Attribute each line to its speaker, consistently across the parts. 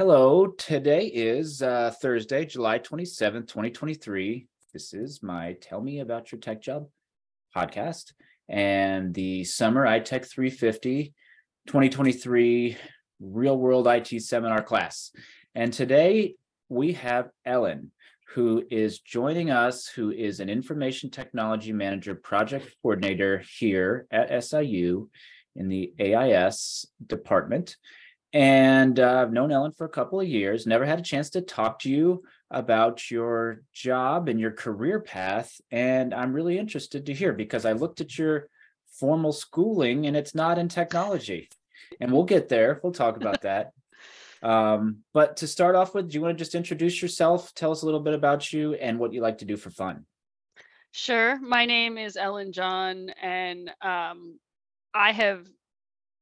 Speaker 1: Hello, today is uh, Thursday, July 27th, 2023. This is my Tell Me About Your Tech Job podcast and the Summer iTech 350 2023 Real World IT Seminar class. And today we have Ellen, who is joining us, who is an Information Technology Manager Project Coordinator here at SIU in the AIS department. And uh, I've known Ellen for a couple of years, never had a chance to talk to you about your job and your career path. And I'm really interested to hear because I looked at your formal schooling and it's not in technology. And we'll get there. We'll talk about that. Um, but to start off with, do you want to just introduce yourself? Tell us a little bit about you and what you like to do for fun.
Speaker 2: Sure. My name is Ellen Jahn, and um, I have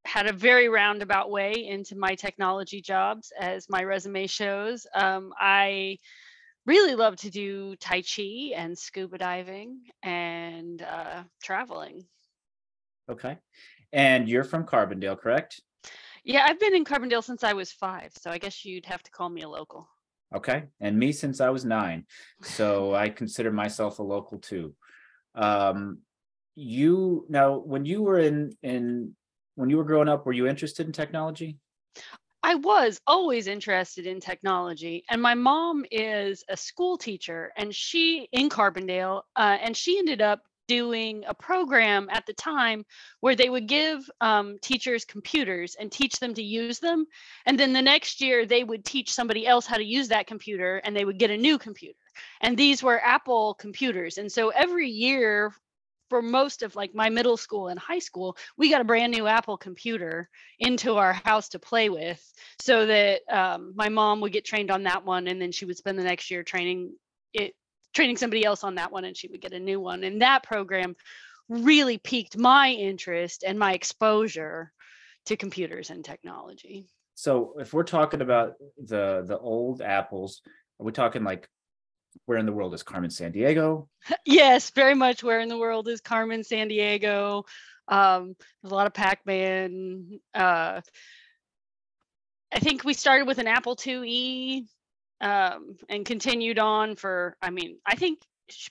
Speaker 2: had a very roundabout way into my technology jobs, as my resume shows. Um, I really love to do Tai Chi and scuba diving and uh, traveling.
Speaker 1: Okay. And you're from Carbondale, correct?
Speaker 2: Yeah, I've been in Carbondale since I was five, so I guess you'd have to call me a local.
Speaker 1: Okay. And me since I was nine. So I consider myself a local too. Um, you now when you were in in when you were growing up, were you interested in technology?
Speaker 2: I was always interested in technology, and my mom is a school teacher, and she in Carbondale, uh, and she ended up doing a program at the time where they would give um, teachers computers and teach them to use them, and then the next year they would teach somebody else how to use that computer, and they would get a new computer. And these were Apple computers, and so every year for most of like my middle school and high school, we got a brand new Apple computer into our house to play with, so that um, my mom would get trained on that one, and then she would spend the next year training it, training somebody else on that one, and she would get a new one. And that program really piqued my interest and my exposure to computers and technology.
Speaker 1: So if we're talking about the the old apples, are we talking like where in the world is Carmen Sandiego?
Speaker 2: yes, very much where in the world is Carmen Sandiego. Um, there's a lot of Pac-Man. Uh, I think we started with an Apple IIe um, and continued on for, I mean, I think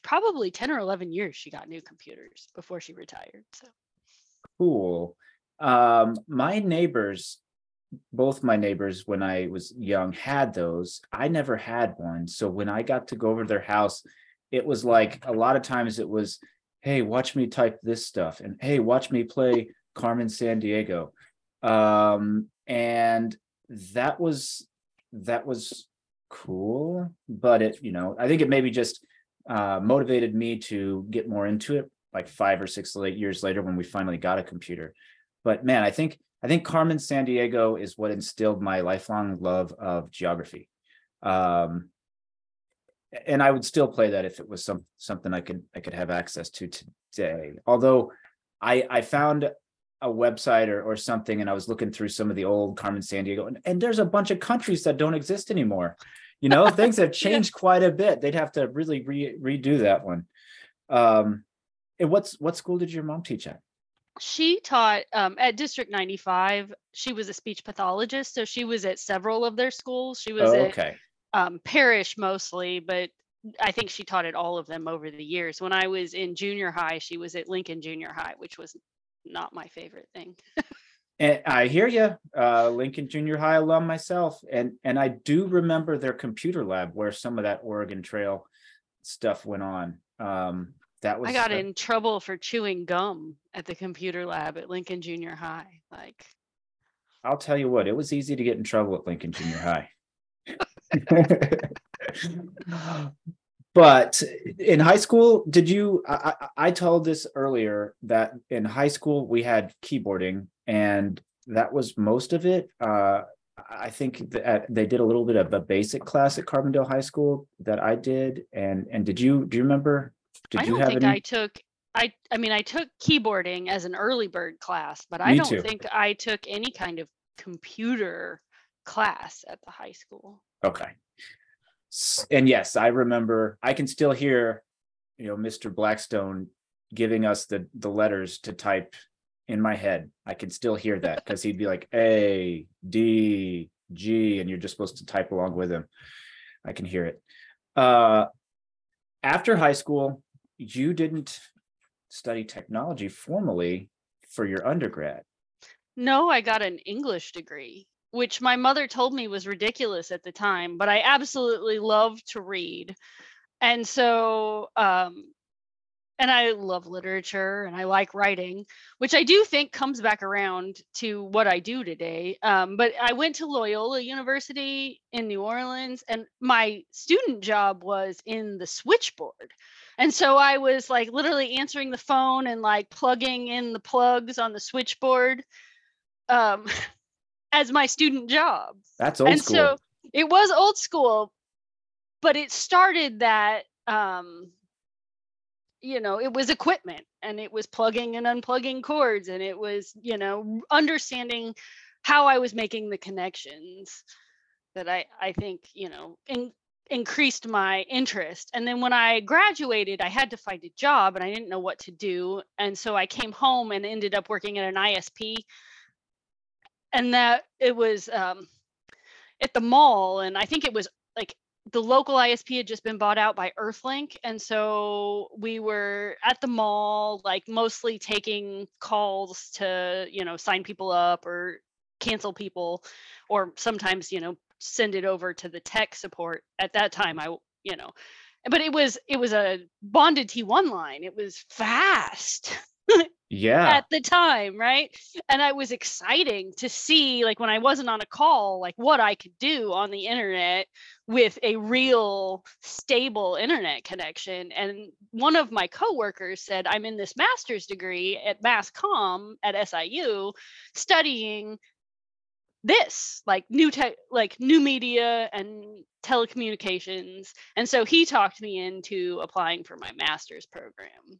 Speaker 2: probably 10 or 11 years she got new computers before she retired. So
Speaker 1: cool. Um, my neighbors both my neighbors when I was young had those. I never had one. So when I got to go over to their house, it was like a lot of times it was, hey, watch me type this stuff and hey, watch me play Carmen Sandiego. Um, and that was that was cool, but it, you know, I think it maybe just uh, motivated me to get more into it like five or six eight years later when we finally got a computer. But man, I think I think Carmen Sandiego is what instilled my lifelong love of geography. Um, and I would still play that if it was some something I could I could have access to today. Although I I found a website or, or something and I was looking through some of the old Carmen Sandiego and, and there's a bunch of countries that don't exist anymore. You know, things have changed quite a bit. They'd have to really re- redo that one. Um, and what's what school did your mom teach at?
Speaker 2: She taught um, at District 95. She was a speech pathologist, so she was at several of their schools. She was
Speaker 1: oh,
Speaker 2: at
Speaker 1: okay.
Speaker 2: um, Parrish mostly, but I think she taught at all of them over the years. When I was in junior high, she was at Lincoln Junior High, which was not my favorite thing.
Speaker 1: and I hear you, uh, Lincoln Junior High alum myself, and and I do remember their computer lab where some of that Oregon Trail stuff went on. Um, that was
Speaker 2: I got in trouble for chewing gum at the computer lab at Lincoln Junior High. Like
Speaker 1: I'll tell you what, it was easy to get in trouble at Lincoln Junior High. but in high school, did you? I, I, I told this earlier that in high school we had keyboarding, and that was most of it. Uh, I think that they did a little bit of a basic class at Carbondale High School that I did, and and did you do you remember
Speaker 2: did I don't think any? I took I I mean I took keyboarding as an early bird class, but I Me don't too. think I took any kind of computer class at the high school.
Speaker 1: Okay. And yes, I remember I can still hear, you know, Mr. Blackstone giving us the the letters to type in my head. I can still hear that because he'd be like A D G, and you're just supposed to type along with him. I can hear it. Uh, after high school, you didn't study technology formally for your undergrad.
Speaker 2: No, I got an English degree, which my mother told me was ridiculous at the time, but I absolutely love to read. And so um, and I love literature and I like writing, which I do think comes back around to what I do today. Um, but I went to Loyola University in New Orleans, and my student job was in the switchboard. And so I was like literally answering the phone and like plugging in the plugs on the switchboard um, as my student job.
Speaker 1: That's old
Speaker 2: and
Speaker 1: school.
Speaker 2: so it was old school, but it started that um, you know it was equipment and it was plugging and unplugging cords and it was you know understanding how i was making the connections that i i think you know in, increased my interest and then when i graduated i had to find a job and i didn't know what to do and so i came home and ended up working at an isp and that it was um, at the mall and i think it was like the local ISP had just been bought out by Earthlink. And so we were at the mall, like mostly taking calls to, you know, sign people up or cancel people, or sometimes, you know, send it over to the tech support. At that time, I, you know, but it was it was a bonded T1 line. It was fast.
Speaker 1: yeah
Speaker 2: at the time right and i was exciting to see like when i wasn't on a call like what i could do on the internet with a real stable internet connection and one of my coworkers said i'm in this master's degree at mass comm at siu studying this like new tech like new media and telecommunications and so he talked me into applying for my master's program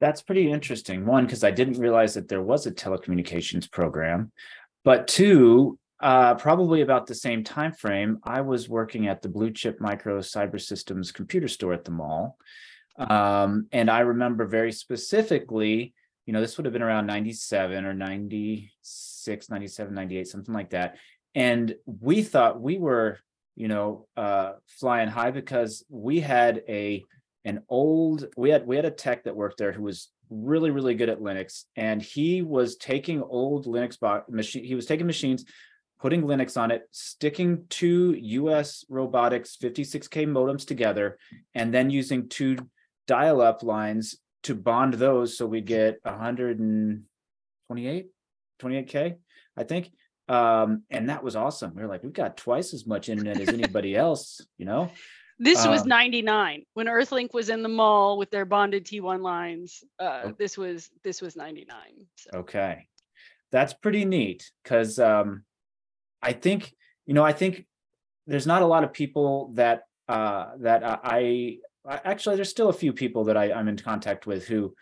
Speaker 1: that's pretty interesting. One, because I didn't realize that there was a telecommunications program, but two, uh, probably about the same time frame, I was working at the Blue Chip Micro Cyber Systems computer store at the mall, um, and I remember very specifically. You know, this would have been around 97 or 96, 97, 98, something like that. And we thought we were, you know, uh, flying high because we had a an old we had we had a tech that worked there who was really really good at linux. And he was taking old linux box machine he was taking machines putting linux on it sticking two us robotics 56k modems together and then using two dial-up lines to bond those. So we get 128 28k i think um and that was awesome we were like we've got twice as much internet as anybody else you know
Speaker 2: this was um, 99 when Earthlink was in the mall with their bonded T1 lines. Uh, oh. This was this was 99.
Speaker 1: So. Okay, that's pretty neat because um, I think you know I think there's not a lot of people that uh, that I, I actually there's still a few people that I, I'm in contact with who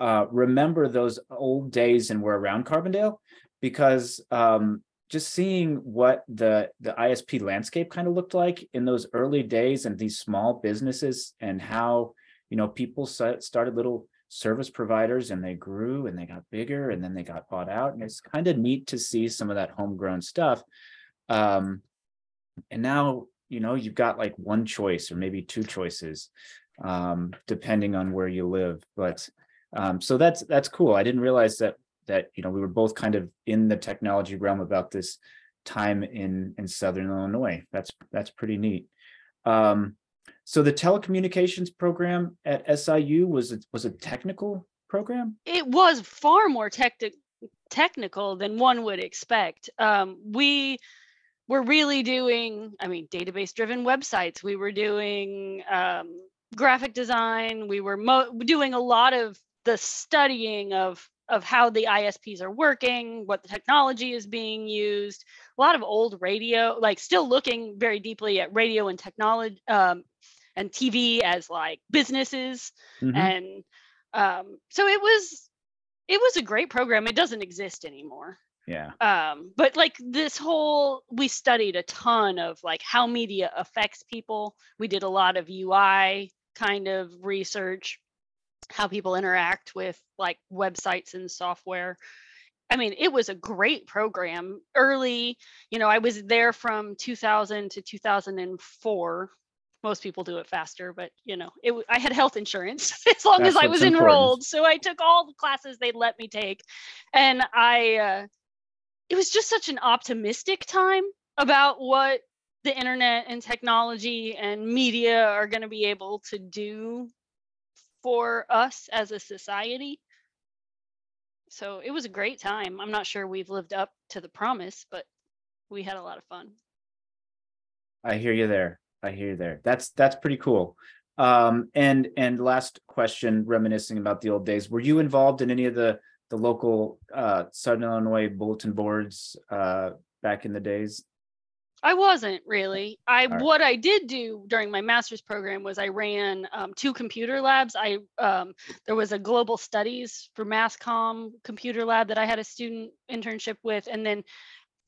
Speaker 1: uh, remember those old days and were around Carbondale because um, just seeing what the the ISP landscape kind of looked like in those early days and these small businesses and how you know people started little service providers and they grew and they got bigger and then they got bought out. And it's kind of neat to see some of that homegrown stuff um, and now you know you've got like one choice or maybe two choices um, depending on where you live. But um, so that's that's cool. I didn't realize that that you know we were both kind of in the technology realm about this time in in southern illinois. That's that's pretty neat. Um, so the telecommunications program at siu was a, was a technical program?
Speaker 2: It was far more technical technical than one would expect. Um, we were really doing i mean database driven websites. We were doing um, graphic design. We were mo- doing a lot of the studying of of how the ISPs are working, what the technology is being used. A lot of old radio, like still looking very deeply at radio and technology um, and TV as like businesses, mm-hmm. and um, so it was it was a great program. It doesn't exist anymore.
Speaker 1: Yeah.
Speaker 2: Um, but like this whole, we studied a ton of like how media affects people. We did a lot of UI kind of research how people interact with like websites and software I mean, it was a great program. Early, you know, I was there from 2000 to 2004. Most people do it faster, but you know, it I had health insurance as long
Speaker 1: That's
Speaker 2: as I was
Speaker 1: important.
Speaker 2: enrolled. So I took all the classes they'd let me take, and I. Uh, it was just such an optimistic time about what the internet and technology and media are going to be able to do for us as a society. So it was a great time. I'm not sure we've lived up to the promise, but we had a lot of fun.
Speaker 1: I hear you there. I hear you there. That's that's pretty cool. Um, and and last question, reminiscing about the old days. Were you involved in any of the the local uh, Southern Illinois bulletin boards uh, back in the days?
Speaker 2: I wasn't really. I
Speaker 1: right.
Speaker 2: what I did do during my master's program was I ran um, two computer labs. I um, there was a global studies for mass comm computer lab that I had a student internship with, and then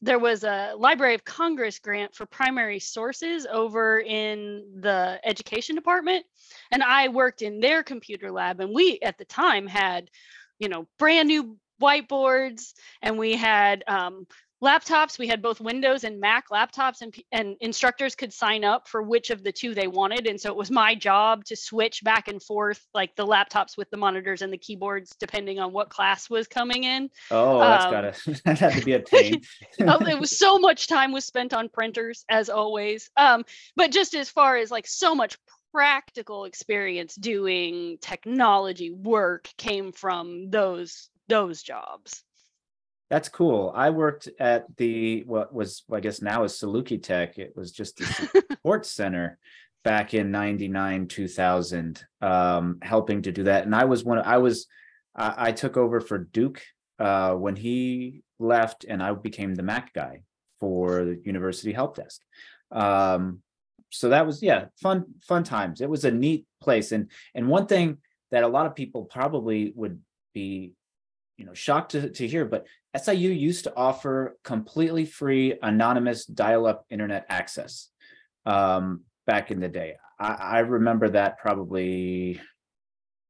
Speaker 2: there was a Library of Congress grant for primary sources over in the education department, and I worked in their computer lab. And we at the time had, you know, brand new whiteboards, and we had um, laptops. We had both windows and mac laptops and, and instructors could sign up for which of the two they wanted. And so it was my job to switch back and forth like the laptops with the monitors and the keyboards depending on what class was coming in.
Speaker 1: Oh, that's
Speaker 2: Um,
Speaker 1: gotta that had to be a pain.
Speaker 2: oh, it was so much time was spent on printers as always. Um, but just as far as like so much practical experience doing technology work came from those those jobs
Speaker 1: That's cool. I worked at the what was I guess now is Saluki Tech. It was just the support center back in 99 2000 um helping to do that and I was one I was I, I took over for Duke uh when he left and I became the Mac guy for the university help desk. Um so that was yeah, fun fun times. It was a neat place and and one thing that a lot of people probably would be you know shocked to, to hear but SIU used to offer completely free anonymous dial-up internet access um, back in the day. I, I remember that probably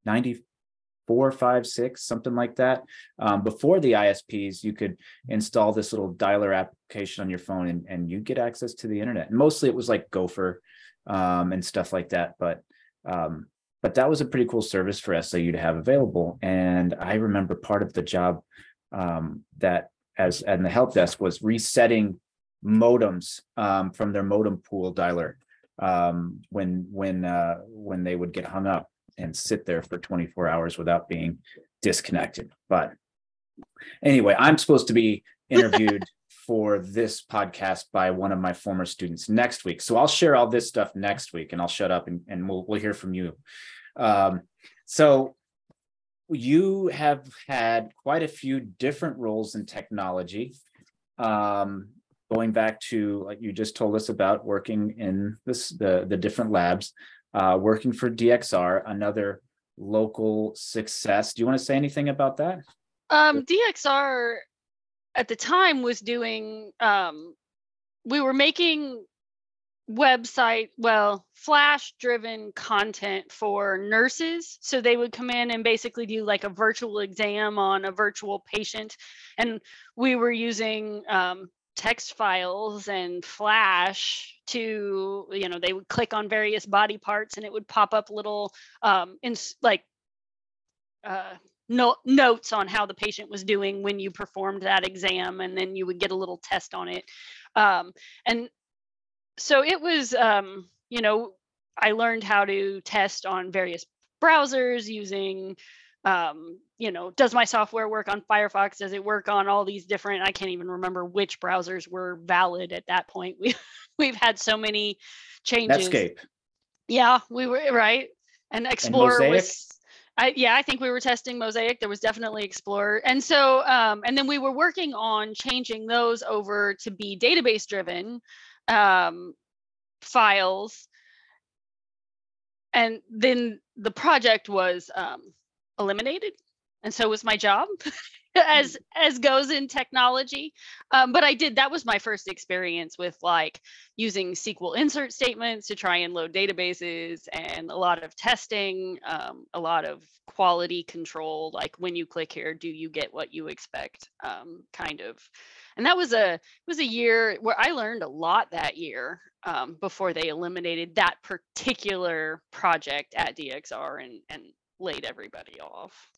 Speaker 1: 94, 5, 6, something like that. Um, before the ISPs, you could install this little dialer application on your phone and, and you get access to the internet. And mostly it was like Gopher um, and stuff like that. But um, but that was a pretty cool service for SIU to have available. And I remember part of the job um, that as and the help desk was resetting modems um, from their modem pool dialer um, when when uh, when they would get hung up and sit there for 24 hours without being disconnected. But anyway, I'm supposed to be interviewed for this podcast by one of my former students next week. So I'll share all this stuff next week and I'll shut up and, and we'll we'll hear from you. Um, so you have had quite a few different roles in technology. Um, going back to like you just told us about working in this the the different labs, uh, working for DXR, another local success. Do you want to say anything about that?
Speaker 2: Um, DXR at the time was doing, um, we were making website, well, flash driven content for nurses. So they would come in and basically do like a virtual exam on a virtual patient. And we were using um, text files and flash to, you know, they would click on various body parts and it would pop up little, um, in like, uh, no, notes on how the patient was doing when you performed that exam and then you would get a little test on it um, and so it was um, you know i learned how to test on various browsers using um, you know does my software work on firefox does it work on all these different i can't even remember which browsers were valid at that point we we've had so many changes
Speaker 1: Netscape.
Speaker 2: yeah we were right and explorer
Speaker 1: Mosaic?
Speaker 2: was I, yeah, I think we were testing Mosaic. There was definitely Explorer, and so um, and then we were working on changing those over to be database driven um, files, and then the project was um, eliminated, and so was my job. as as goes in technology. Um, but i did that was my first experience with like using sql insert statements to try and load databases and a lot of testing um, a lot of quality control like when you click here do you get what you expect? Um, kind of. And that was a was a year where i learned a lot that year um, before they eliminated that particular project at dxr and and laid everybody off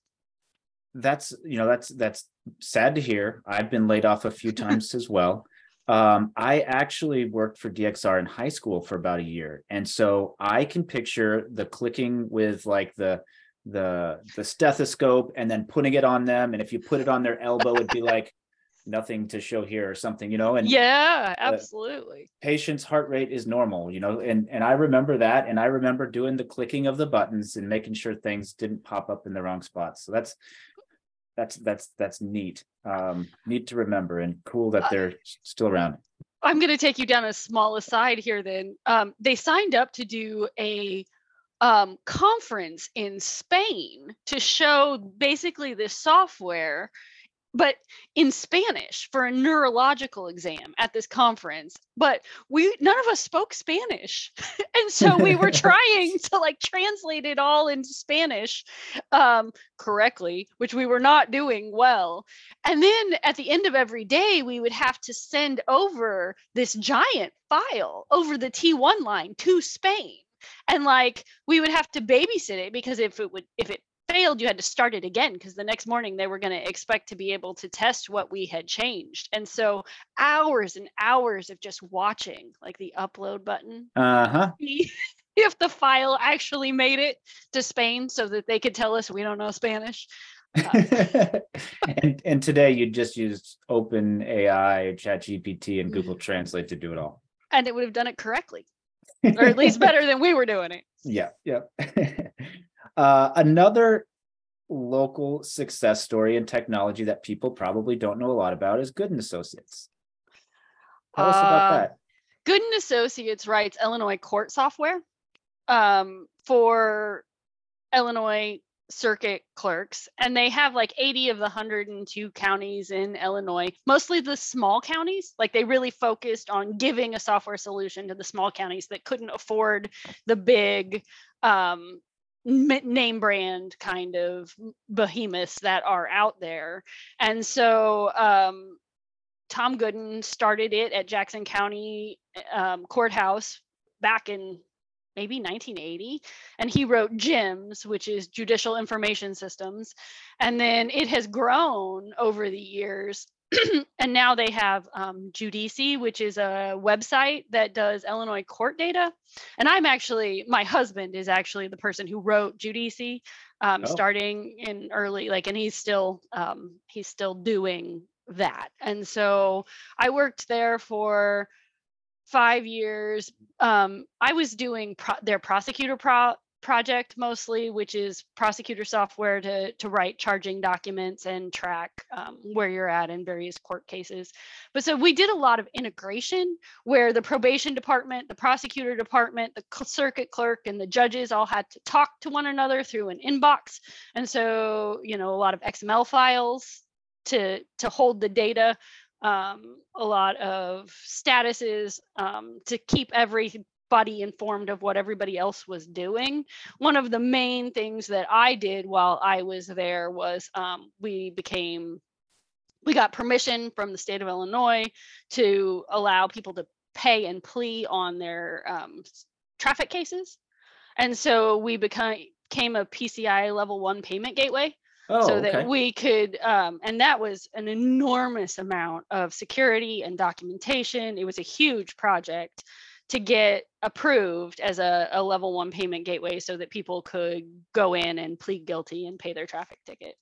Speaker 1: that's you know that's that's sad to hear. I've been laid off a few times as well. Um, I actually worked for DXR in high school for about a year, and so I can picture the clicking with like the the the stethoscope and then putting it on them, and if you put it on their elbow, it'd be like nothing to show here or something, you know. And
Speaker 2: yeah, absolutely.
Speaker 1: Patient's heart rate is normal, you know, and and I remember that, and I remember doing the clicking of the buttons and making sure things didn't pop up in the wrong spots. So that's that's that's that's neat. Um, neat to remember and cool that uh, they're still around.
Speaker 2: I'm going to take you down a small aside here. Then um, they signed up to do a um, conference in Spain to show basically this software but in Spanish for a neurological exam at this conference. But we none of us spoke Spanish. and so we were trying to like translate it all into Spanish um, correctly, which we were not doing well. And then at the end of every day, we would have to send over this giant file over the T1 line to Spain and like we would have to babysit it because if it would if it failed, you had to start it again because the next morning they were going to expect to be able to test what we had changed. And so hours and hours of just watching like the upload button.
Speaker 1: Uh-huh.
Speaker 2: if the file actually made it to Spain so that they could tell us we don't know Spanish.
Speaker 1: Uh, and and today you just use OpenAI, chat GPT and Google Translate to do it all.
Speaker 2: And it would have done it correctly. or at least better than we were doing it.
Speaker 1: Yeah, yeah. Uh, another local success story in technology that people probably don't know a lot about is Gooden Associates. Tell us about uh, that.
Speaker 2: Gooden Associates writes Illinois court software um, for Illinois circuit clerks, and they have like 80 of the 102 counties in Illinois, mostly the small counties. Like they really focused on giving a software solution to the small counties that couldn't afford the big um, name brand kind of behemoths that are out there. And so um, Tom Gooden started it at Jackson County um, Courthouse back in maybe 1980 and he wrote jims which is judicial information systems and then it has grown over the years and now they have um, Judici, which is a website that does Illinois court data. And I'm actually, my husband is actually the person who wrote Judici, um, oh. starting in early, like, and he's still, um, he's still doing that. And so I worked there for five years. Um, I was doing pro- their prosecutor pro- project mostly, which is prosecutor software to, to write charging documents and track um, where you're at in various court cases. But so we did a lot of integration where the probation department, the prosecutor department, the circuit clerk, and the judges all had to talk to one another through an inbox. And so, you know, a lot of XML files to to hold the data um, a lot of statuses um, to keep every everybody informed of what everybody else was doing. One of the main things that I did while I was there was um, we became, we got permission from the state of Illinois to allow people to pay and plea on their um, traffic cases. And so we became, a PCI level one payment gateway. Oh, so that okay. we could um, and that was an enormous amount of security and documentation it was a huge project to get approved as a, a level one payment gateway so that people could go in and plead guilty and pay their traffic ticket.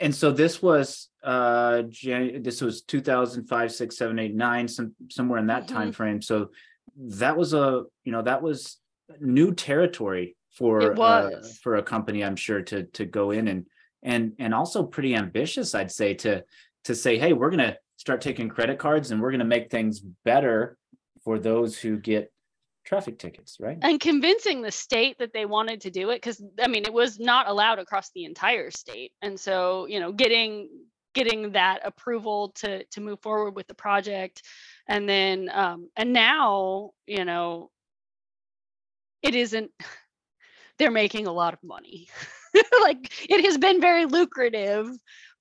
Speaker 1: And so this was uh Jan- this was 2005 6 7 8 9 some somewhere in that mm-hmm. time frame so that was a you know that was new territory for uh, for a company i'm sure to to go in and and and also pretty ambitious i'd say to to say hey we're going to start taking credit cards and we're going to make things better for those who get traffic tickets, right?
Speaker 2: And convincing the state that they wanted to do it because I mean it was not allowed across the entire state. And so, you know, getting getting that approval to to move forward with the project and then um and now you know it isn't they're making a lot of money like it has been very lucrative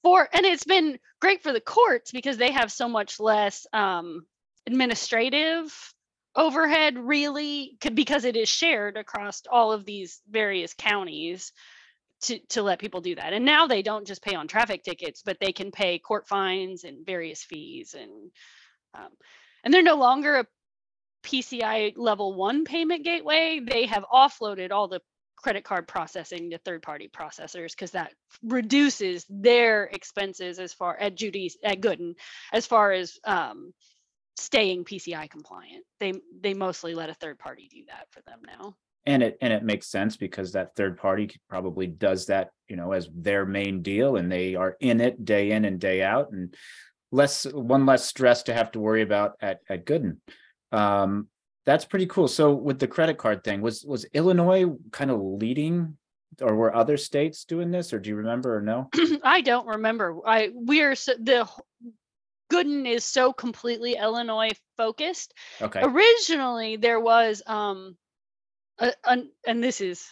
Speaker 2: for and it's been great for the courts because they have so much less um administrative overhead really because it is shared across all of these various counties to, to let people do that. And now they don't just pay on traffic tickets, but they can pay court fines and various fees. And um, and they're no longer a PCI level one payment gateway. They have offloaded all the credit card processing to third party processors because that reduces their expenses as far at Judy's at Gooden as far as um, staying PCI compliant. They they mostly let a third party do that for them now.
Speaker 1: And it and it makes sense because that third party probably does that you know as their main deal and they are in it day in and day out and less one less stress to have to worry about at at gooden. Um that's pretty cool. So with the credit card thing was was illinois kind of leading or were other states doing this or do you remember or no?
Speaker 2: I don't remember. I we're so, the gooden is so completely illinois focused
Speaker 1: okay
Speaker 2: originally there was um uh, and, and this is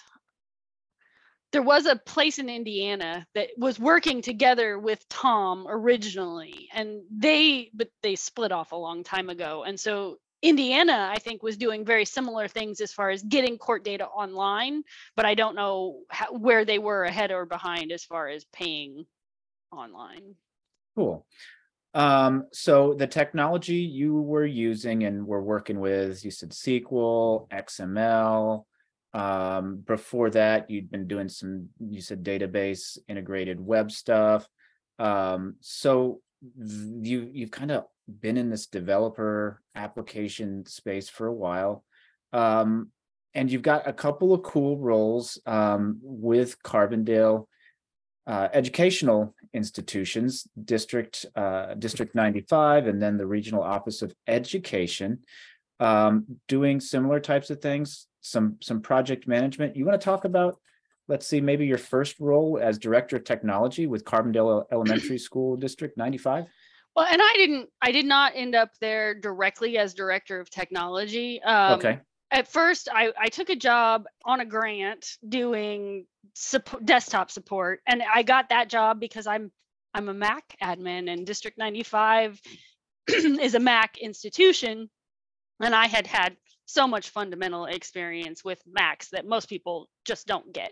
Speaker 2: there was a place in Indiana that was working together with Tom originally, and they but they split off a long time ago. And so Indiana, I think, was doing very similar things as far as getting court data online, but I don't know how, where they were ahead or behind as far as paying online.
Speaker 1: Cool. Um, so the technology you were using and were working with, you said SQL, XML. Um, before that, you'd been doing some, you said database integrated web stuff. Um, so you you've kind of been in this developer application space for a while. Um, and you've got a couple of cool roles um, with Carbondale uh, educational institutions, District uh, District 95, and then the Regional Office of Education, um, doing similar types of things. Some some project management. You want to talk about? Let's see, maybe your first role as director of technology with Carbondale Elementary School District 95.
Speaker 2: Well, and I didn't, I did not end up there directly as director of technology. Um,
Speaker 1: okay
Speaker 2: at first I, I took a job on a grant doing support, desktop support and i got that job because i'm i'm a mac admin and district 95 is a mac institution and i had had so much fundamental experience with macs that most people just don't get.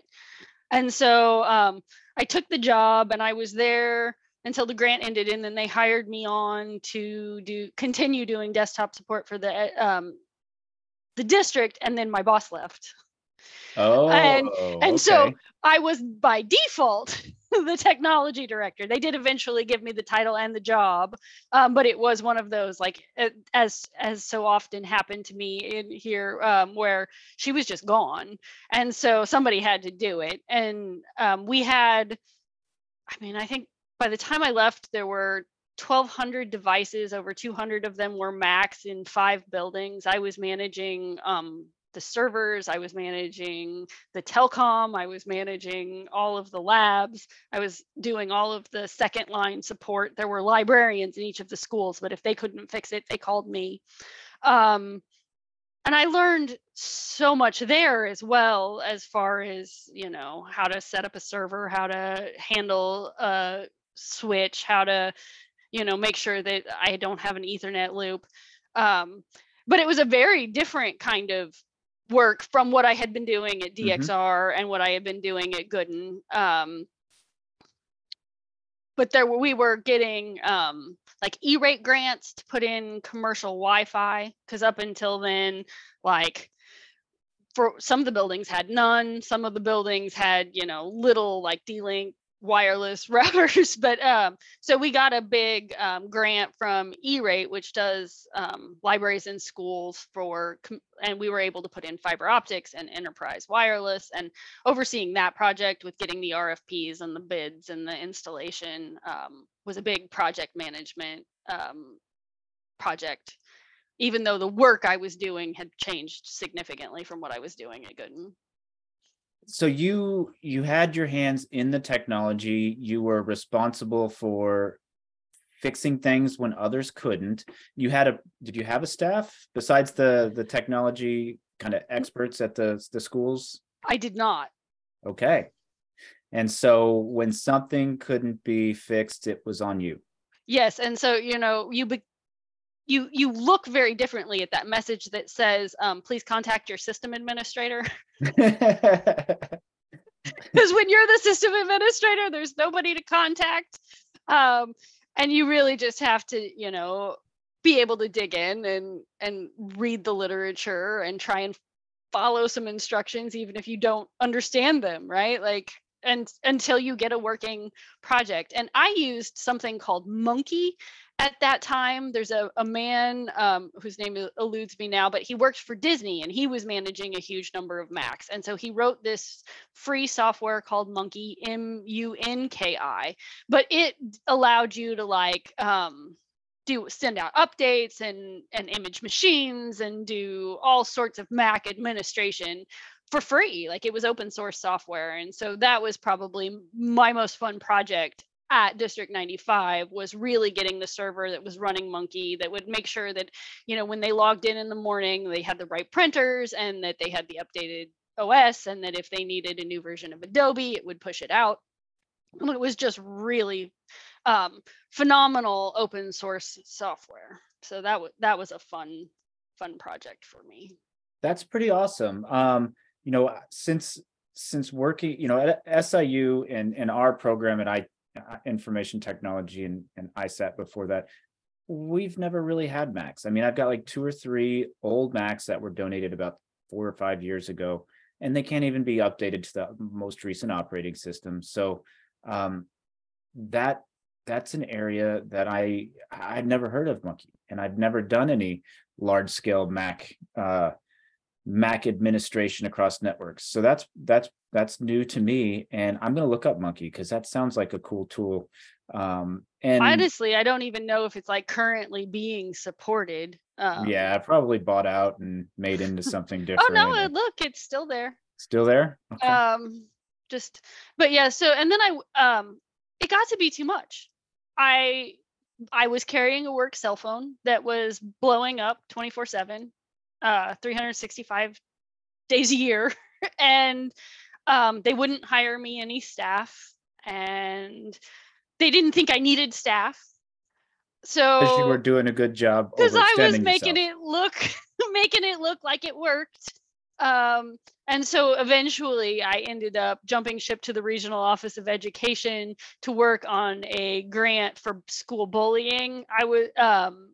Speaker 2: And so um, i took the job and i was there until the grant ended and then they hired me on to do continue doing desktop support for the um, the district and then my boss left
Speaker 1: oh
Speaker 2: and and okay. so i was by default the technology director they did eventually give me the title and the job um, but it was one of those like as as so often happened to me in here um, where she was just gone and so somebody had to do it and um, we had i mean i think by the time i left there were 1,200 devices, over 200 of them were Macs in five buildings. I was managing um, the servers, I was managing the telecom, I was managing all of the labs, I was doing all of the second line support. There were librarians in each of the schools, but if they couldn't fix it, they called me. Um, and I learned so much there as well, as far as you know how to set up a server, how to handle a switch, how to you know, make sure that I don't have an Ethernet loop. Um, but it was a very different kind of work from what I had been doing at DXR mm-hmm. and what I had been doing at Gooden. Um, but there were, we were getting um, like E-rate grants to put in commercial Wi-Fi because up until then, like for some of the buildings had none, some of the buildings had you know little like D-Link wireless routers but um, so we got a big um, grant from e-rate which does um, libraries and schools for and we were able to put in fiber optics and enterprise wireless and overseeing that project with getting the rfps and the bids and the installation um, was a big project management um, project even though the work i was doing had changed significantly from what i was doing at gooden
Speaker 1: so you you had your hands in the technology you were responsible for fixing things when others couldn't. You had a did you have a staff besides the the technology kind of mm-hmm. experts at the the schools?
Speaker 2: I did not.
Speaker 1: Okay. And so when something couldn't be fixed it was on you.
Speaker 2: Yes and so you know you be- you you look very differently at that message that says um, please contact your system administrator. Because when you're the system administrator there's nobody to contact um, and you really just have to you know be able to dig in and and read the literature and try and follow some instructions even if you don't understand them right? Like and until you get a working project. And i used something called Munki at that time there's a, a man um, whose name eludes me now but he worked for disney and he was managing a huge number of macs and so he wrote this free software called Munki m-u-n-k-i but it allowed you to like um, do send out updates and and image machines and do all sorts of mac administration for free like it was open source software and so that was probably my most fun project at district 95 was really getting the server that was running Munki that would make sure that you know when they logged in in the morning they had the right printers and that they had the updated os and that if they needed a new version of adobe it would push it out. It was just really um, phenomenal open source software. So that was that was a fun fun project for me.
Speaker 1: That's pretty awesome. Um, you know since since working you know at siu and in our program at i information technology and, and ISAT before that, we've never really had Macs. I mean, I've got like two or three old Macs that were donated about four or five years ago, and they can't even be updated to the most recent operating system. So um, that that's an area that I I'd never heard of Munki, and I've never done any large scale Mac uh, Mac administration across networks. So that's that's that's new to me, and I'm going to look up Munki because that sounds like a cool tool. Um, and
Speaker 2: honestly, I don't even know if it's like currently being supported.
Speaker 1: Um, yeah, probably bought out and made into something different.
Speaker 2: oh no, look, it's still there.
Speaker 1: Still there.
Speaker 2: Okay. Um, just but yeah. So and then I um, it got to be too much. I I was carrying a work cell phone that was blowing up 24 7 uh, 365 days a year and um, they wouldn't hire me any staff and they didn't think i needed staff. So
Speaker 1: you were doing a good job
Speaker 2: because i was making yourself. it look making it look like it worked. Um, and so eventually i ended up jumping ship to the regional office of education to work on a grant for school bullying. I was um,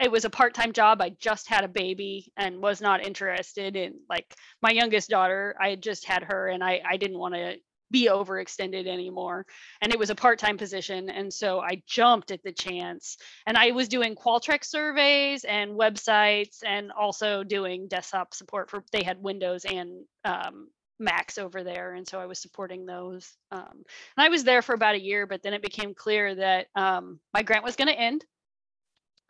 Speaker 2: it was a part-time job i just had a baby and was not interested in like my youngest daughter i had just had her and i i didn't want to be overextended anymore and it was a part-time position and so i jumped at the chance and i was doing qualtrics surveys and websites and also doing desktop support for they had windows and um, macs over there and so i was supporting those um, and i was there for about a year but then it became clear that um, my grant was going to end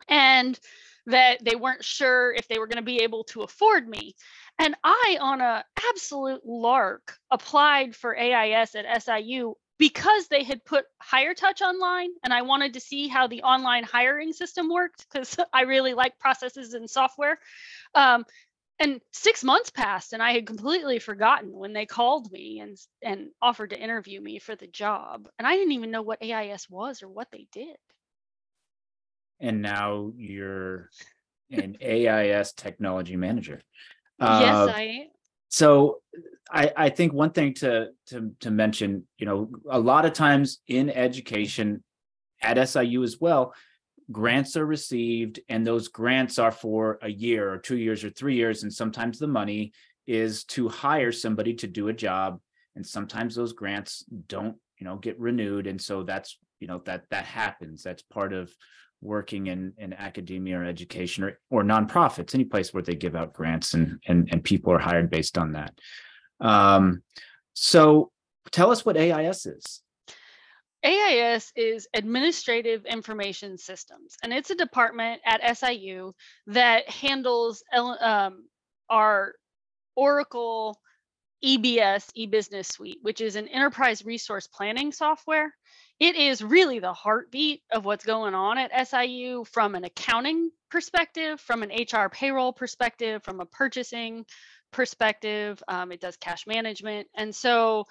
Speaker 2: and that they weren't sure if they were going to be able to afford me. And I, on a absolute lark, applied for AIS at SIU because they had put higher HireTouch online and I wanted to see how the online hiring system worked because I really like processes and software. Um, and six months passed and I had completely forgotten when they called me and and offered to interview me for the job. And I didn't even know what AIS was or what they did
Speaker 1: and now you're an AIS technology manager.
Speaker 2: yes, uh, I am.
Speaker 1: So I, I think one thing to, to to mention, you know, a lot of times in education at SIU as well, grants are received and those grants are for a year or two years or three years. And sometimes the money is to hire somebody to do a job. And sometimes those grants don't, you know, get renewed. And so that's, you know, that that happens. That's part of working in, in academia or education or, or nonprofits, any place where they give out grants and, and, and people are hired based on that. Um, so tell us what AIS is.
Speaker 2: AIS is Administrative Information Systems, and it's a department at SIU that handles um, our Oracle EBS, eBusiness Suite, which is an enterprise resource planning software. It is really the heartbeat of what's going on at SIU from an accounting perspective, from an HR payroll perspective, from a purchasing perspective. Um, it does cash management. And so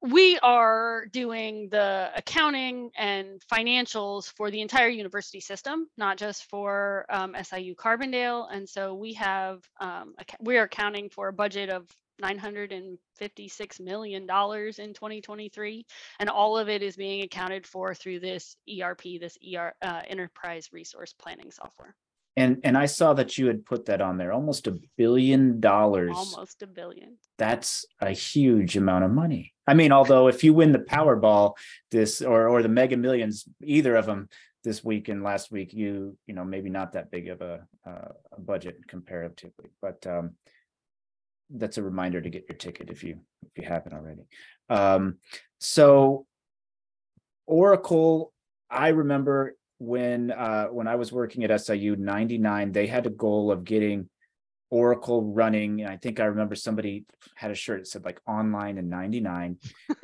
Speaker 2: we are doing the accounting and financials for the entire university system, not just for um, SIU Carbondale. And so we have, um, we are accounting for a budget of $956 million in 2023. And all of it is being accounted for through this ERP, this ER, uh, enterprise resource planning software.
Speaker 1: And and I saw that you had put that on there, almost a billion dollars.
Speaker 2: Almost a billion.
Speaker 1: That's a huge amount of money. I mean, although if you win the Powerball this or or the Mega Millions, either of them this week and last week, you you know maybe not that big of a, uh, a budget comparatively, but um, that's a reminder to get your ticket if you if you haven't already. Um, so Oracle, I remember when uh, when I was working at SIU 99, they had a goal of getting Oracle running. And I think I remember somebody had a shirt that said like online in 99.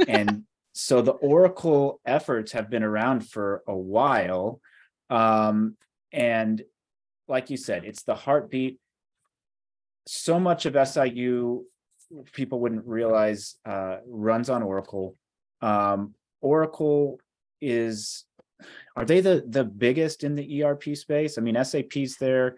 Speaker 1: and so the Oracle efforts have been around for a while. Um, and like you said, it's the heartbeat. So much of SIU, people wouldn't realize, uh, runs on Oracle. Um, Oracle is are they the the biggest in the ERP space? I mean, SAP's there.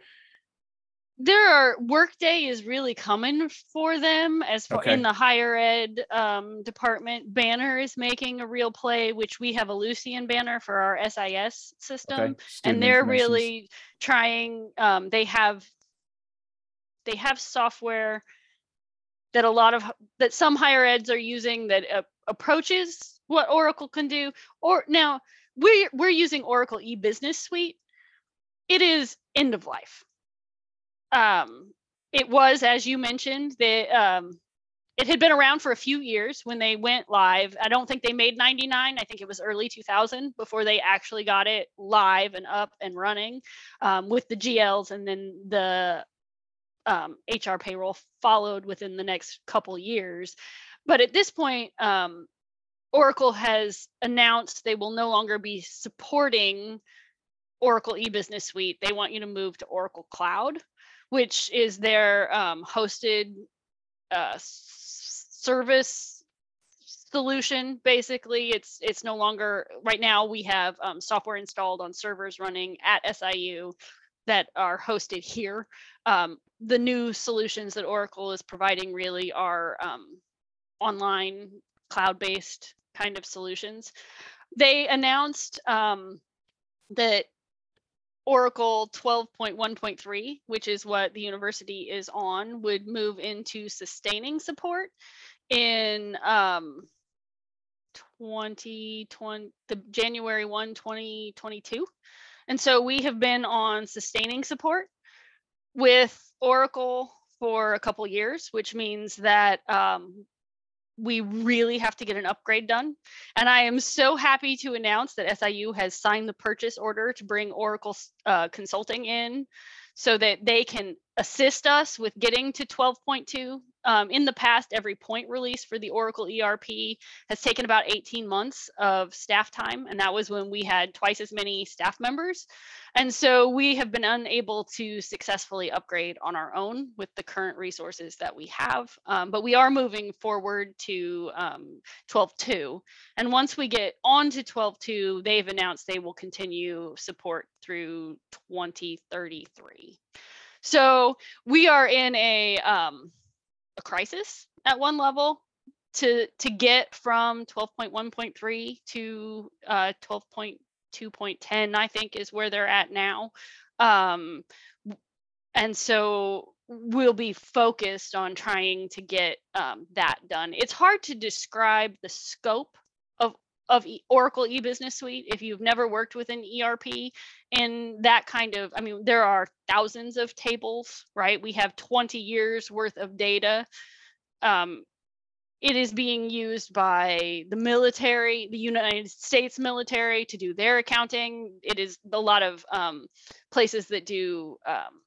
Speaker 2: There are Workday is really coming for them as far okay. in the higher ed um, department. Banner is making a real play, which we have Ellucian banner for our SIS system, okay. and they're really trying. Um, they have they have software that a lot of that some higher eds are using that uh, approaches what Oracle can do. Or now we're we're using Oracle e-business suite. It is end of life. Um, it was, as you mentioned, the um, it had been around for a few years when they went live. I don't think they made 99. I think it was early 2000 before they actually got it live and up and running um, with the GLs, and then the um, HR payroll followed within the next couple years. But at this point, um, Oracle has announced they will no longer be supporting Oracle eBusiness Suite. They want you to move to Oracle Cloud, which is their um, hosted uh, service solution. Basically, it's it's no longer right now. We have um, software installed on servers running at SIU that are hosted here. Um, the new solutions that Oracle is providing really are um, online cloud-based kind of solutions. They announced um, that Oracle 12.1.3, which is what the university is on, would move into sustaining support in um, 2020, the January 1, 2022. And so we have been on sustaining support with Oracle for a couple years, which means that um, we really have to get an upgrade done. And I am so happy to announce that SIU has signed the purchase order to bring Oracle uh, Consulting in so that they can assist us with getting to 12.2. Um, in the past, every point release for the Oracle ERP has taken about 18 months of staff time, and that was when we had twice as many staff members. And so we have been unable to successfully upgrade on our own with the current resources that we have. Um, but we are moving forward to um, 12.2. And once we get on to 12.2, they've announced they will continue support through 2033. So we are in a um, a crisis at one level to to get from 12.1.3 to uh, 12.2.10. I think is where they're at now, um, and so we'll be focused on trying to get um, that done. It's hard to describe the scope of Oracle eBusiness Suite if you've never worked with an ERP in that kind of I mean there are thousands of tables right? We have 20 years worth of data. Um, it is being used by the military the United States military to do their accounting. It is a lot of um, places that do um,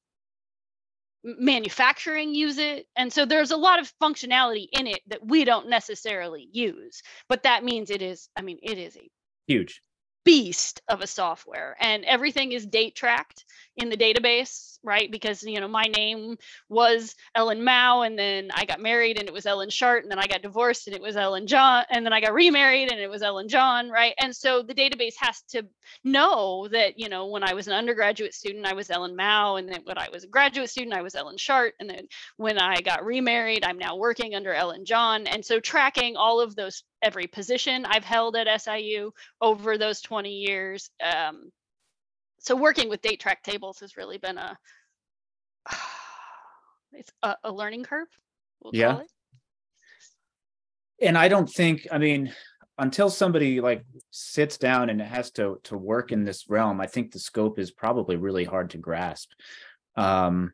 Speaker 2: manufacturing use it and so there's a lot of functionality in it that we don't necessarily use but that means it is i mean it is a
Speaker 1: Huge.
Speaker 2: beast of a software and everything is date tracked in the database right because you know my name was ellen mao and then i got married and it was ellen shart and then i got divorced and it was ellen john and then i got remarried and it was ellen jahn right and so the database has to know that you know when i was an undergraduate student i was ellen mao and then when i was a graduate student i was ellen shart and then when i got remarried i'm now working under ellen jahn and so tracking all of those every position i've held at siu over those 20 years. Um, so working with date track tables has really been a it's a, a learning curve. We'll
Speaker 1: Yeah.
Speaker 2: call it.
Speaker 1: and i don't think i mean until somebody like sits down and has to to work in this realm i think the scope is probably really hard to grasp um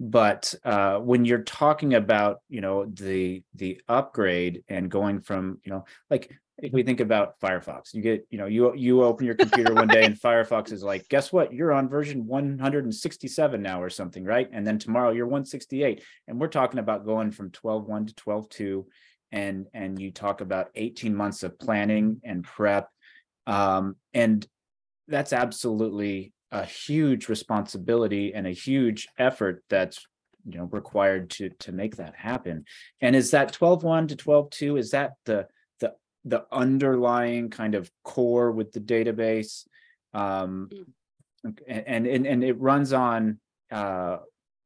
Speaker 1: but uh when you're talking about you know the the upgrade and going from you know like if we think about firefox you get you know you you open your computer one day and firefox is like guess what? You're on version 167 now or something right? And then tomorrow you're 168 and we're talking about going from 12.1 to 12.2 and and you talk about 18 months of planning and prep. Um, and that's absolutely a huge responsibility and a huge effort that's you know required to to make that happen. And is that 12.1 to 12.2 is that the the underlying kind of core with the database um
Speaker 2: Mm.
Speaker 1: and and and it runs on uh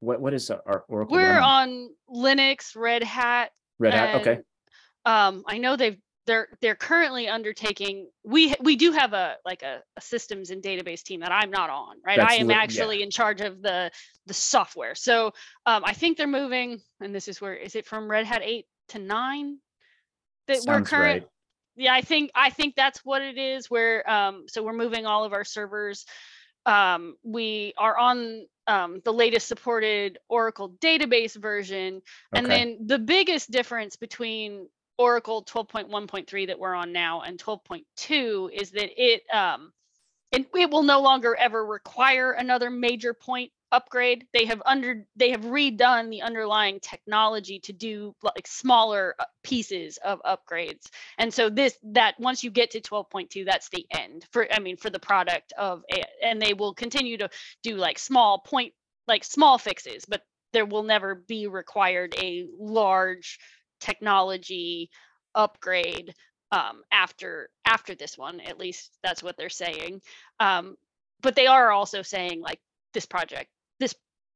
Speaker 1: what what is our oracle
Speaker 2: We're on Linux, Red Hat.
Speaker 1: red hat okay
Speaker 2: Um, I know they've they're they're currently undertaking we we do have a like a, a systems and database team that I'm not on, right?
Speaker 1: That's
Speaker 2: I am
Speaker 1: yeah.
Speaker 2: actually in charge of the the software. So um, I think they're moving, and this is where is it from Red Hat eight to nine? That we're
Speaker 1: Sounds
Speaker 2: current
Speaker 1: right.
Speaker 2: Yeah i think i think that's what it is where um so we're moving all of our servers um we are on um the latest supported oracle database version and
Speaker 1: Okay.
Speaker 2: then the biggest difference between oracle 12.1.3 that we're on now and 12.2 is that it um it, it will no longer ever require another major point upgrade. They have under they have redone the underlying technology to do like smaller uh, pieces of upgrades. And so this that once you get to 12.2 that's the end for i mean for the product of and they will continue to do like small point like small fixes but there will never be required a large technology upgrade um, after after this one at least that's what they're saying. Um, but they are also saying like this project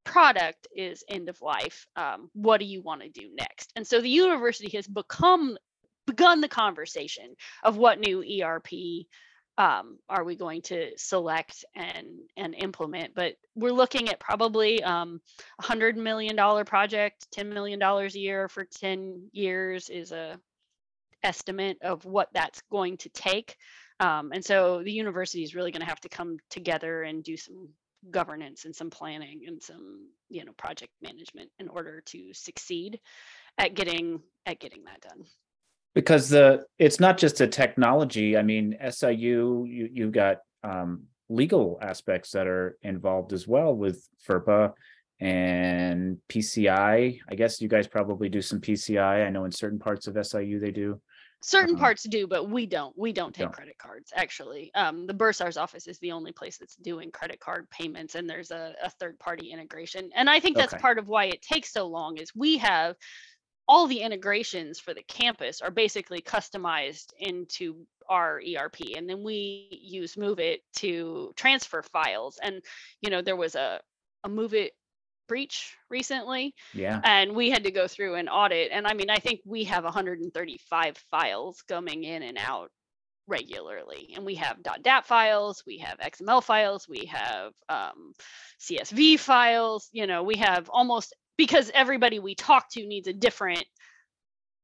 Speaker 2: product is end of life um, what do you want to do next? And so the university has become begun the conversation of what new erp um, are we going to select and and implement but we're looking at probably um, a hundred million dollar project 10 million dollars a year for 10 years is a estimate of what that's going to take. Um, and so the university is really going to have to come together and do some governance and some planning and some you know project management in order to succeed at getting at getting that done.
Speaker 1: Because the it's not just a technology. I mean siu you you've got um legal aspects that are involved as well with ferpa and pci i. Guess you guys probably do some pci i. Know in certain parts of siu they do
Speaker 2: certain
Speaker 1: Uh-huh.
Speaker 2: parts do but we don't we don't take
Speaker 1: Don't.
Speaker 2: credit cards actually um, the bursar's office is the only place that's doing credit card payments and there's a, a third party integration and i think that's
Speaker 1: Okay.
Speaker 2: part of why it takes so long is we have all the integrations for the campus are basically customized into our erp and then we use MOVEit to transfer files and you know there was a, a MOVEit breach recently
Speaker 1: yeah.
Speaker 2: and we had to go through and audit and i mean i think we have 135 files coming in and out regularly and we have .dat files we have xml files we have um, csv files you know we have almost because everybody we talk to needs a different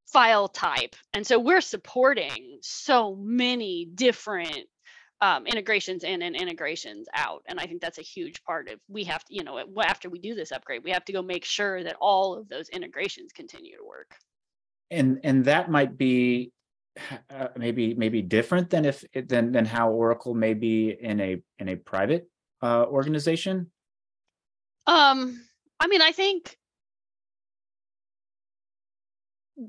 Speaker 2: file type and so we're supporting so many different um, integrations in and integrations out and i think that's a huge part of we have to you know after we do this upgrade we have to go make sure that all of those integrations continue to work.
Speaker 1: And and that might be uh, maybe maybe different than if it- than than how oracle may be in a in a private uh organization?
Speaker 2: Um I mean, I think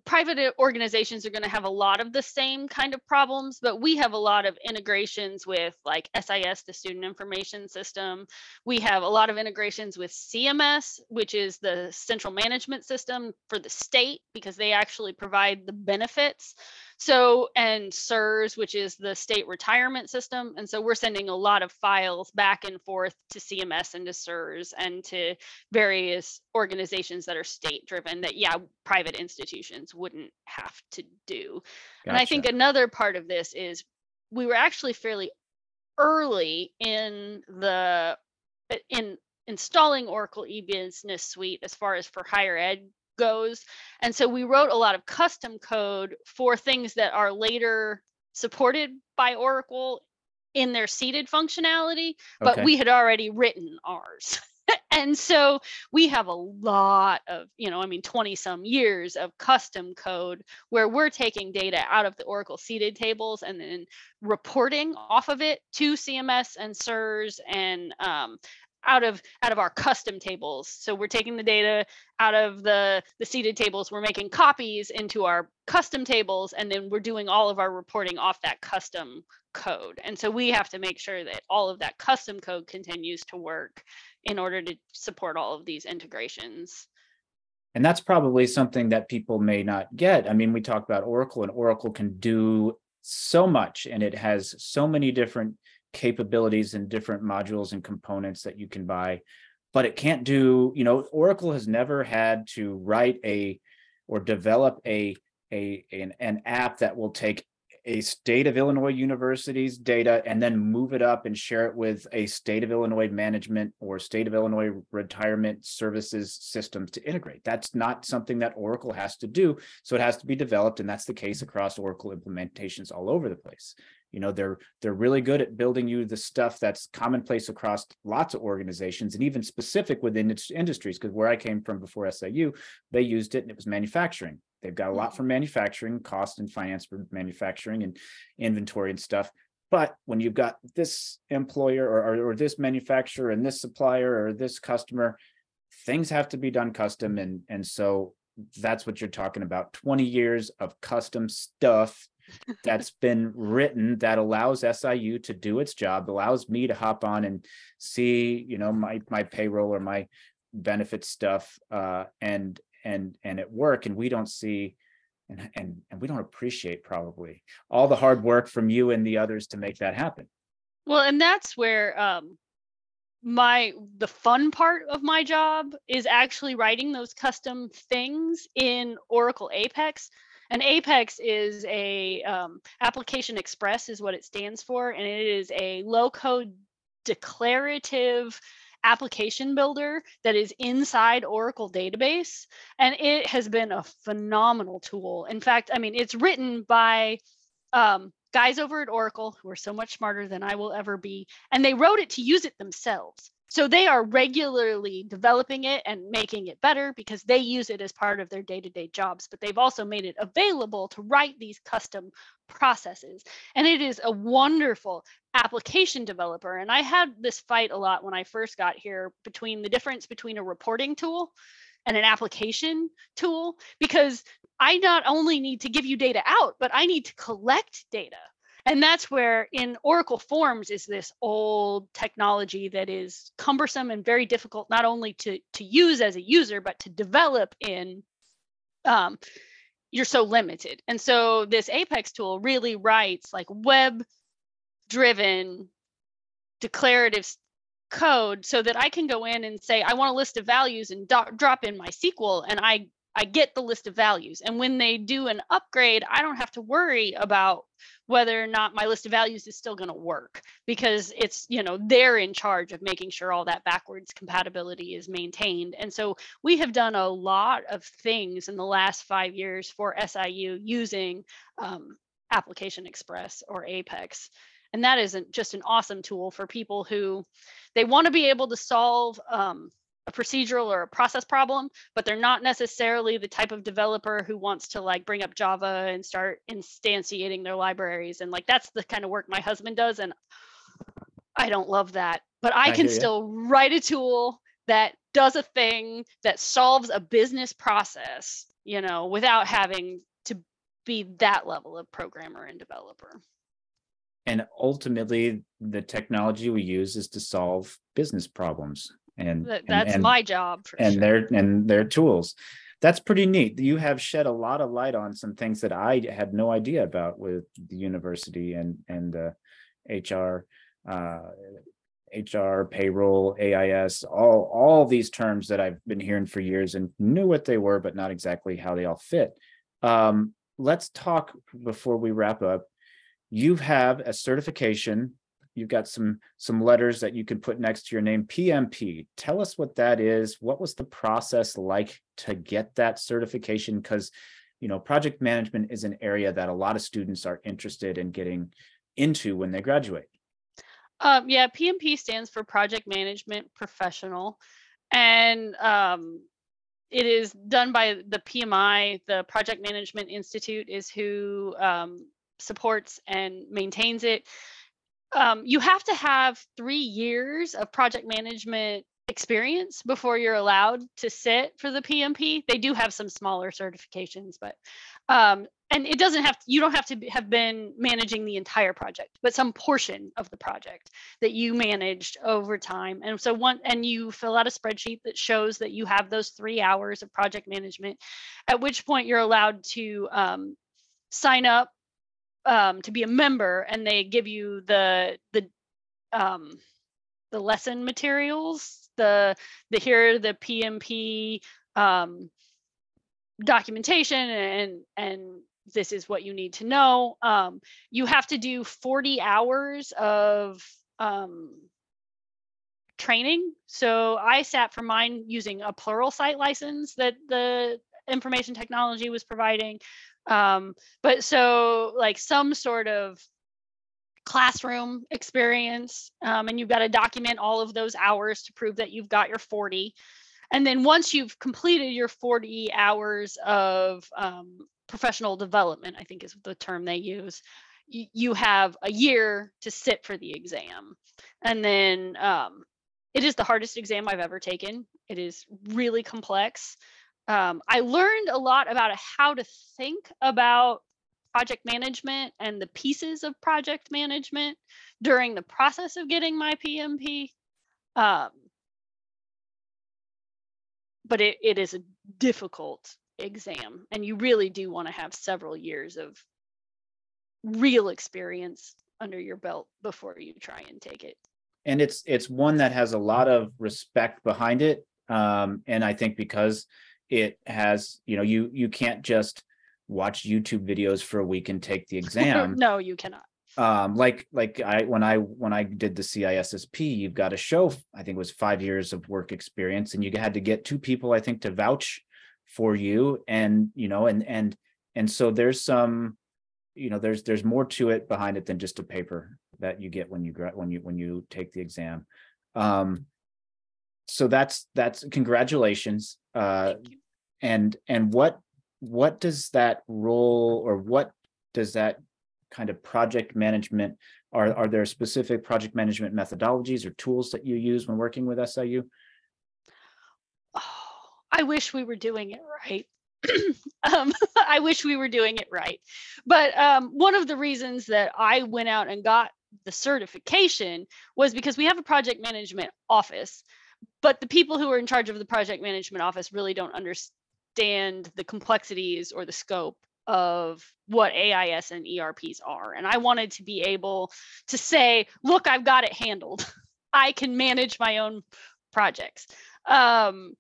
Speaker 2: private uh, organizations are going to have a lot of the same kind of problems, but we have a lot of integrations with like SIS, the Student Information System. We have a lot of integrations with CMS, which is the central management system for the state, because they actually provide the benefits. So, and SERS, which is the state retirement system. And so we're sending a lot of files back and forth to CMS and to SERS and to various organizations that are state driven that, yeah, private institutions wouldn't have to do. Gotcha. And I think another part of this is we were actually fairly early in the in installing Oracle eBusiness Suite as far as for higher ed goes. And so we wrote a lot of custom code for things that are later supported by Oracle in their seeded functionality, but okay. we had already written ours. and so we have a lot of, you know, I mean, 20 some years of custom code where we're taking data out of the Oracle seeded tables and then reporting off of it to CMS and SERS and um, out of out of our custom tables. So we're taking the data out of the the seeded tables we're making copies into our custom tables and then we're doing all of our reporting off that custom code. And so we have to make sure that all of that custom code continues to work in order to support all of these integrations.
Speaker 1: And that's probably something that people may not get. I mean we talk about oracle and oracle can do so much and it has so many different capabilities and different modules and components that you can buy. But it can't do you know oracle has never had to write a or develop a a an, an app that will take a state of illinois university's data and then move it up and share it with a state of illinois management or state of illinois retirement services systems to integrate. That's not something that oracle has to do. So it has to be developed and that's the case across oracle implementations all over the place you know they're they're really good at building you the stuff that's commonplace across lots of organizations and even specific within its industries because where i came from before siu they used it and it was manufacturing. They've got a lot mm-hmm. from manufacturing cost and finance for manufacturing and inventory and stuff. But when you've got this employer or, or, or this manufacturer and this supplier or this customer things have to be done custom. And and so that's what you're talking about 20 years of custom stuff that's been written that allows SIU to do its job, allows me to hop on and see, you know, my my payroll or my benefit stuff uh, and and and at work, and we don't see and and and we don't appreciate probably all the hard work from you and the others to make that happen.
Speaker 2: Well, and that's where um my the fun part of my job is actually writing those custom things in Oracle Apex and Apex is a um, application express is what it stands for, and it is a low code declarative application builder that is inside Oracle database. And it has been a phenomenal tool. In fact, I mean, it's written by um, guys over at Oracle who are so much smarter than I will ever be, and they wrote it to use it themselves. So they are regularly developing it and making it better because they use it as part of their day to day jobs, but they've also made it available to write these custom processes. And it is a wonderful application developer. And I had this fight a lot when I first got here between the difference between a reporting tool and an application tool because I not only need to give you data out, but I need to collect data and that's where in oracle forms is this old technology that is cumbersome and very difficult not only to to use as a user but to develop in um, you're so limited. And so this apex tool really writes like web driven declarative code so that i can go in and say i want a list of values and do- drop in mysql and i I get the list of values. And when they do an upgrade, I don't have to worry about whether or not my list of values is still going to work because it's, you know, they're in charge of making sure all that backwards compatibility is maintained. And so we have done a lot of things in the last five years for SIU using um, Application Express or Apex. And that isn't just an awesome tool for people who they want to be able to solve um, a procedural or a process problem, but they're not necessarily the type of developer who wants to like bring up Java and start instantiating their libraries. And like that's the kind of work my husband does. And I don't love that, but I, I can still write a tool that does a thing that solves a business process, you know, without having to be that level of programmer and developer.
Speaker 1: And ultimately, the technology we use is to solve business problems. And
Speaker 2: That, that's
Speaker 1: and-
Speaker 2: my job for
Speaker 1: and
Speaker 2: sure.
Speaker 1: their and their tools. That's pretty neat. You have shed a lot of light on some things that I had no idea about with the university and and uh, HR, uh, HR, payroll, AIS, all all these terms that I've been hearing for years and knew what they were, but not exactly how they all fit. Um, let's talk before we wrap up. You have a certification you've got some some letters that you can put next to your name pmp tell us what that is what was the process like to get that certification because you know project management is an area that a lot of students are interested in getting into when they graduate
Speaker 2: Um, yeah, PMP stands for Project Management Professional, and um, it is done by the PMI. The Project Management Institute is who um, supports and maintains it. Um, you have to have three years of project management experience before you're allowed to sit for the PMP. They do have some smaller certifications, but um, and it doesn't have you don't have to have been managing the entire project, but some portion of the project that you managed over time. And so one and you fill out a spreadsheet that shows that you have those three hours of project management, at which point you're allowed to um, sign up um, to be a member, and they give you the the um, the lesson materials, the the here the PMP um, documentation and and this is what you need to know. Um, you have to do 40 hours of um, training. So I sat for mine using a Pluralsight license that the information technology was providing. Um, but so like some sort of classroom experience, um, and you've got to document all of those hours to prove that you've got your 40. And then once you've completed your 40 hours of um, professional development, I think is the term they use, you, you have a year to sit for the exam. And then um, it is the hardest exam I've ever taken. It is really complex. Um, I learned a lot about how to think about project management and the pieces of project management during the process of getting my PMP. Um, but it, it is a difficult exam, and you really do want to have several years of real experience under your belt before you try and take it.
Speaker 1: and it's it's one that has a lot of respect behind it um and i think because it has you know you you can't just watch youtube videos for a week and take the exam
Speaker 2: no, you cannot.
Speaker 1: um like like i when i when i did the cissp you've got to show i think it was five years of work experience and you had to get two people i think to vouch for you and you know and and and so there's some you know there's there's more to it behind it than just a paper that you get when you when you when you take the exam um so that's that's congratulations uh. And and what what does that role or what does that kind of project management are are there specific project management methodologies or tools that you use when working with SIU?
Speaker 2: Oh, I wish we were doing it right. um, I wish we were doing it right. But um, one of the reasons that I went out and got the certification was because we have a project management office, but the people who are in charge of the project management office really don't understand the complexities or the scope of what AIS and ERPs are. And I wanted to be able to say, look, I've got it handled. I can manage my own projects. Um,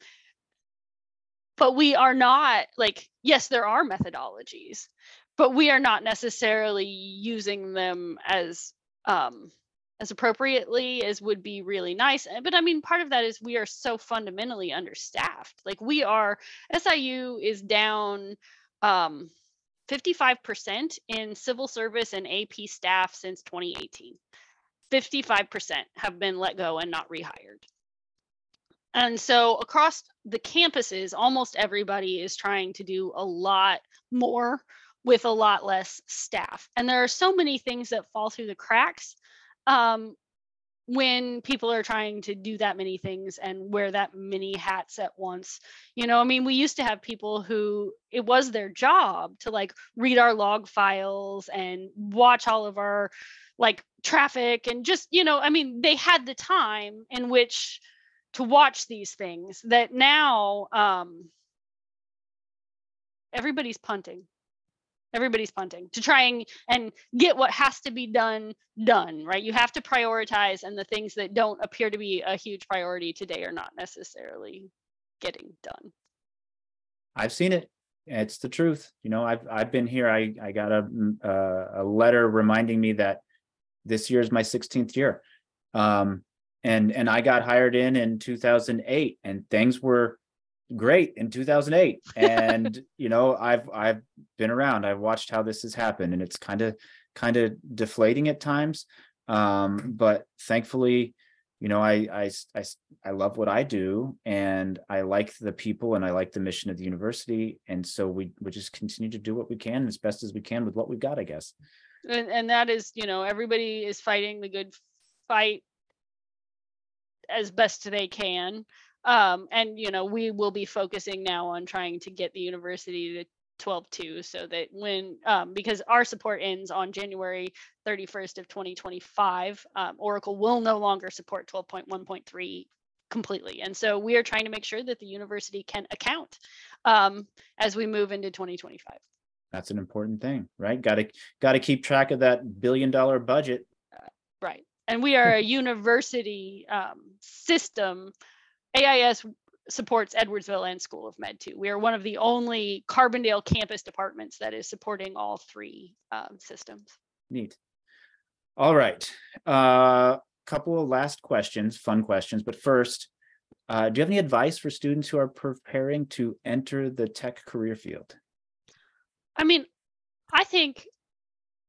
Speaker 2: but we are not like yes there are methodologies but we are not necessarily using them as um as appropriately as would be really nice Uh, but i mean part of that is we are so fundamentally understaffed like we are siu is down um 55% in civil service and ap staff since 2018 55% have been let go and not rehired and so across the campuses, almost everybody is trying to do a lot more with a lot less staff. And there are so many things that fall through the cracks. Um, when people are trying to do that many things and wear that many hats at once. You know, I mean, we used to have people who it was their job to like read our log files and watch all of our like traffic and just, you know, I mean, they had the time in which to watch these things that now um everybody's punting everybody's punting to try and, and get what has to be done done right? You have to prioritize and the things that don't appear to be a huge priority today are not necessarily getting done.
Speaker 1: I've seen it. It's the truth. You know i've i've been here. I i got a uh, a letter reminding me that this year is my 16th year. Um and and i got hired in in 2008 and things were great in 2008 and you know i've i've been around i've watched how this has happened and it's kind of kind of deflating at times. Um but thankfully you know I, I i i love what i do and i like the people and i like the mission of the university. And so we we just continue to do what we can as best as we can with what we've got i guess.
Speaker 2: And, and that is you know everybody is fighting the good fight as best they can um, and you know we will be focusing now on trying to get the university to 12.2 so that when um, because our support ends on january 31st of 2025 um, oracle will no longer support 12.1.3 completely. And so we are trying to make sure that the university can account um, as we move into 2025
Speaker 1: that's an important thing right? Got to got to keep track of that billion dollar budget.
Speaker 2: Uh, right. And we are a university um, system AIS supports Edwardsville and School of Med too. We are one of the only Carbondale campus departments that is supporting all three um, systems.
Speaker 1: Neat. All right. A uh, couple of last questions, fun questions. But first, uh, do you have any advice for students who are preparing to enter the tech career field?
Speaker 2: I mean, I think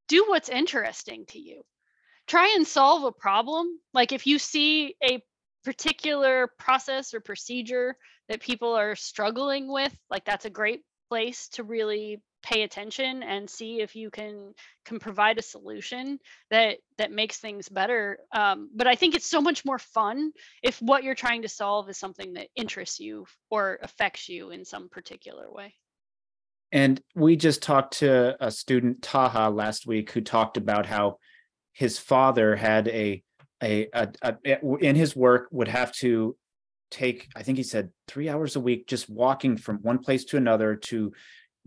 Speaker 2: do what's interesting to you. Try and solve a problem. Like if you see a particular process or procedure that people are struggling with, like that's a great place to really pay attention and see if you can can provide a solution that that makes things better. Um, but i think it's so much more fun if what you're trying to solve is something that interests you or affects you in some particular way.
Speaker 1: And we just talked to a student taha last week who talked about how his father had a a, a, a, in his work would have to take i think he said three hours a week just walking from one place to another to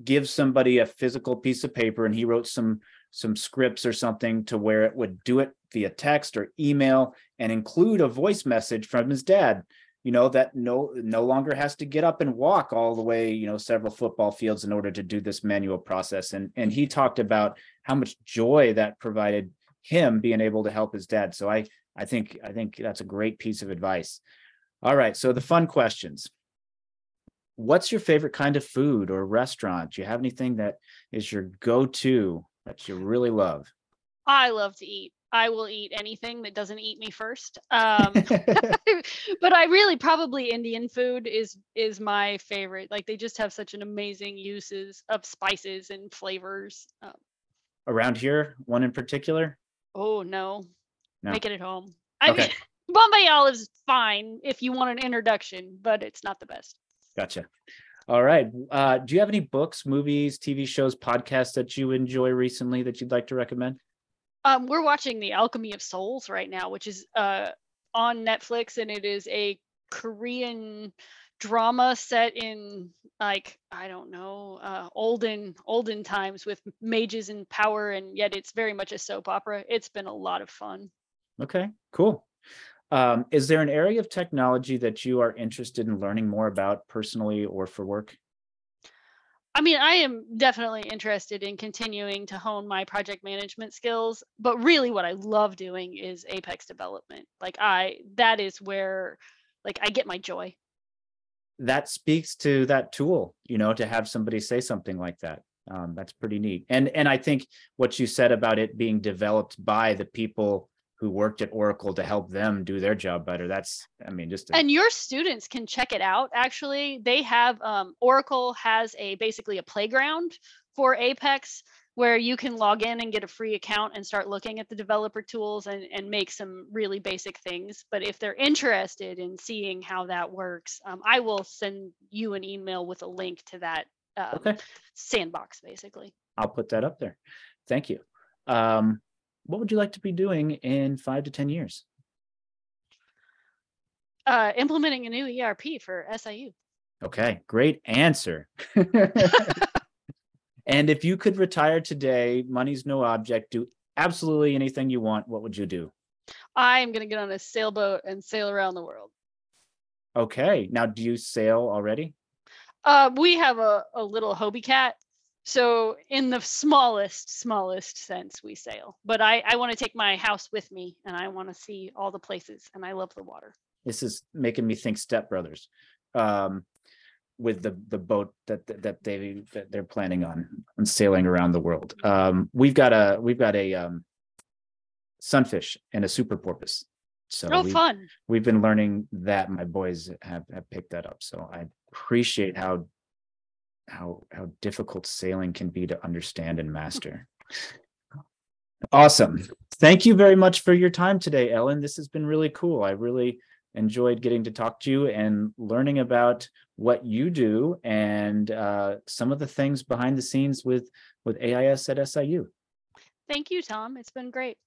Speaker 1: give somebody a physical piece of paper and he wrote some some scripts or something to where it would do it via text or email and include a voice message from his dad you know that no no longer has to get up and walk all the way you know several football fields in order to do this manual process. And and he talked about how much joy that provided him being able to help his dad. So i I think I think that's a great piece of advice. All right, so the fun questions. What's your favorite kind of food or restaurant? Do you have anything that is your go-to that you really love?
Speaker 2: I love to eat. I will eat anything that doesn't eat me first. Um, but I really probably Indian food is is my favorite. Like they just have such an amazing uses of spices and flavors. Um,
Speaker 1: Around here, one in particular?
Speaker 2: Oh no, no. Make it at home. I okay. mean, Bombay olives is fine if you want an introduction, but it's not the best.
Speaker 1: Gotcha. All right. Uh, do you have any books, movies, TV shows, podcasts that you enjoy recently that you'd like to recommend?
Speaker 2: Um, we're watching The Alchemy of Souls right now, which is uh, on Netflix, and it is a Korean drama set in like I don't know uh, olden olden times with mages and power, and yet it's very much a soap opera. It's been a lot of fun.
Speaker 1: Okay, cool. Um, is there an area of technology that you are interested in learning more about personally or for work?
Speaker 2: I mean, I am definitely interested in continuing to hone my project management skills, but really what I love doing is Apex development. Like I that is where like I get my joy.
Speaker 1: That speaks to that tool, you know, to have somebody say something like that. Um, that's pretty neat. And and I think what you said about it being developed by the people who worked at Oracle to help them do their job better. That's, I mean, just.
Speaker 2: A- and your students can check it out. Actually, they have um, Oracle has a basically a playground for Apex where you can log in and get a free account and start looking at the developer tools and, and make some really basic things. But if they're interested in seeing how that works, um, I will send you an email with a link to that um,
Speaker 1: Okay.
Speaker 2: sandbox, basically.
Speaker 1: I'll put that up there. Thank you. Um, what would you like to be doing in five to 10 years?
Speaker 2: Uh, implementing a new ERP for SIU.
Speaker 1: Okay, great answer. and if you could retire today, money's no object, do absolutely anything you want, what would you do?
Speaker 2: I'm going to get on a sailboat and sail around the world.
Speaker 1: Okay, now do you sail already?
Speaker 2: Uh, we have a, a little Hobie cat. So in the smallest, smallest sense, we sail. But I, I want to take my house with me and I want to see all the places and I love the water.
Speaker 1: This is making me think Step Brothers. Um, with the the boat that that they that they're planning on on sailing around the world. Um, we've got a we've got a um, sunfish and a super porpoise. So
Speaker 2: Oh,
Speaker 1: we-
Speaker 2: fun.
Speaker 1: we've been learning that my boys have, have picked that up so i appreciate how how how difficult sailing can be to understand and master. Awesome. Thank you very much for your time today ellen. This has been really cool. I really enjoyed getting to talk to you and learning about what you do and uh, some of the things behind the scenes with with ais at siu
Speaker 2: Thank you, Tom. It's been great.